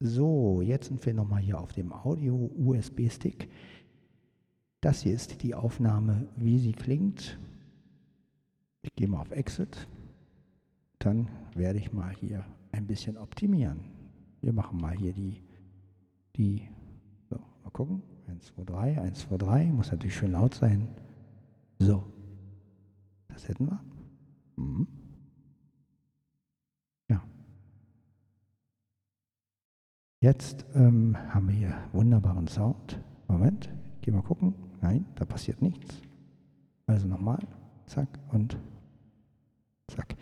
So, jetzt sind wir nochmal hier auf dem Audio-USB-Stick. Das hier ist die Aufnahme, wie sie klingt. Ich gehe mal auf Exit. Dann werde ich mal hier ein bisschen optimieren. Wir machen mal hier die, die, so, mal gucken. 1, 2, 3, 1, 2, 3. Muss natürlich schön laut sein. So. Das hätten wir. Mhm. Jetzt ähm, haben wir hier wunderbaren Sound. Moment, geh mal gucken. Nein, da passiert nichts. Also nochmal. Zack und zack.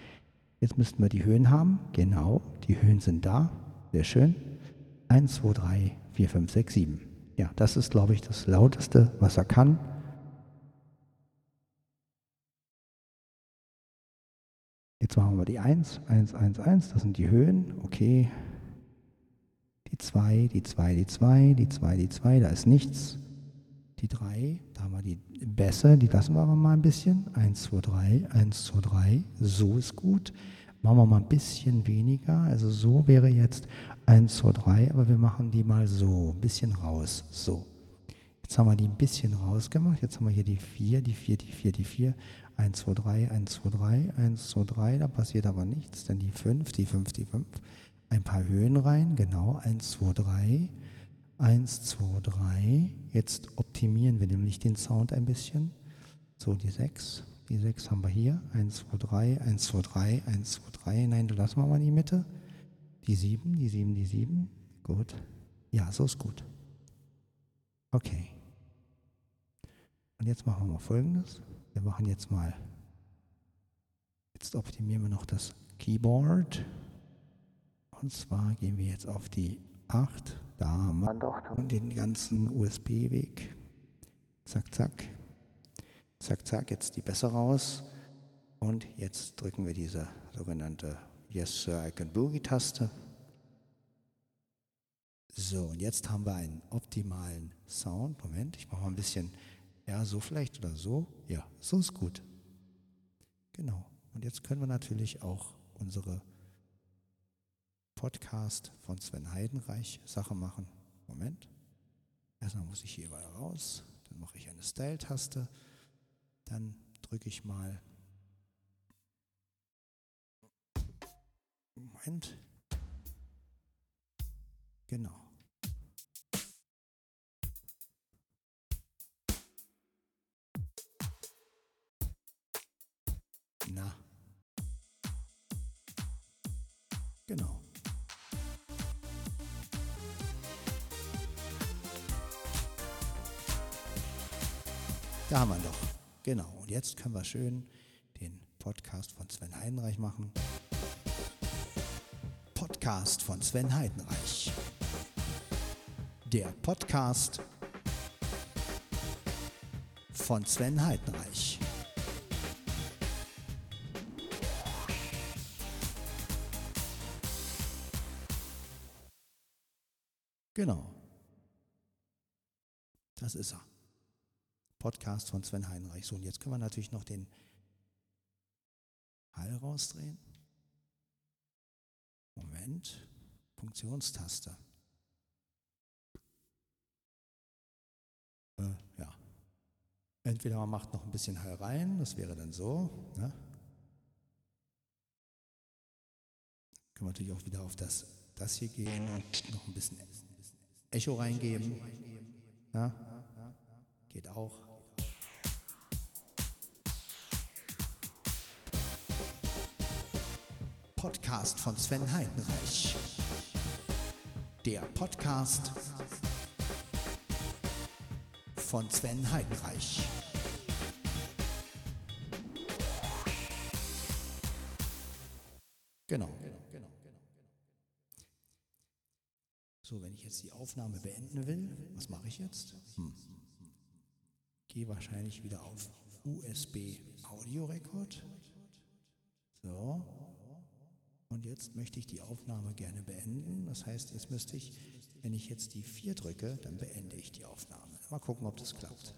Jetzt müssten wir die Höhen haben. Genau, die Höhen sind da. Sehr schön. 1, 2, 3, 4, 5, 6, 7. Ja, das ist, glaube ich, das lauteste, was er kann. Jetzt machen wir die 1, 1, 1, 1, das sind die Höhen, okay. Die 2, die 2, die 2, die 2, die 2, da ist nichts. Die 3, da haben wir die Bässe, die lassen wir aber mal ein bisschen. 1, 2, 3, 1, 2, 3, so ist gut. Machen wir mal ein bisschen weniger, also so wäre jetzt 1, 2, 3, aber wir machen die mal so, ein bisschen raus, so. Jetzt haben wir die ein bisschen rausgemacht, jetzt haben wir hier die 4, die 4, die 4, die 4, 1, 2, 3, 1, 2, 3, 1, 2, 3, da passiert aber nichts, dann die 5, die 5, die 5, ein paar Höhen rein, genau, 1, 2, 3, 1, 2, 3, jetzt optimieren wir nämlich den Sound ein bisschen, so die 6, die 6 haben wir hier, 1, 2, 3, 1, 2, 3, 1, 2, 3, nein, du lassen wir mal in die Mitte, die 7, die 7, die 7. Gut. Ja, so ist gut. Okay. Und jetzt machen wir mal folgendes. Wir machen jetzt mal, jetzt optimieren wir noch das Keyboard. Und zwar gehen wir jetzt auf die 8. Da haben wir doch den ganzen USB-Weg. Zack, zack. Zack, zack. Jetzt die Besser raus. Und jetzt drücken wir diese sogenannte Yes, Sir, I can Boogie-Taste. So, und jetzt haben wir einen optimalen Sound. Moment, ich mache mal ein bisschen, ja, so vielleicht oder so. Ja, so ist gut. Genau. Und jetzt können wir natürlich auch unsere Podcast von Sven Heidenreich Sache machen. Moment. Erstmal muss ich hier mal raus. Dann mache ich eine Style-Taste. Dann drücke ich mal Moment. Genau. Na. Genau. Da haben wir doch. Genau. Und jetzt können wir schön den Podcast von Sven Heidenreich machen. Podcast von Sven Heidenreich. Der Podcast von Sven Heidenreich. Genau. Das ist er. Podcast von Sven Heinreich. So, und jetzt können wir natürlich noch den Hall rausdrehen. Moment. Funktionstaste. Äh, ja. Entweder man macht noch ein bisschen Hall rein, das wäre dann so. Ne? Können wir natürlich auch wieder auf das, das hier gehen und noch ein bisschen Echo reingeben. Ja? Geht auch. Podcast von Sven Heidenreich. Der Podcast von Sven Heidenreich. Genau. So, wenn ich jetzt die Aufnahme beenden will, was mache ich jetzt? Hm. Gehe wahrscheinlich wieder auf USB Audio Record. So. Und jetzt möchte ich die Aufnahme gerne beenden. Das heißt, jetzt müsste ich, wenn ich jetzt die 4 drücke, dann beende ich die Aufnahme. Mal gucken, ob das klappt.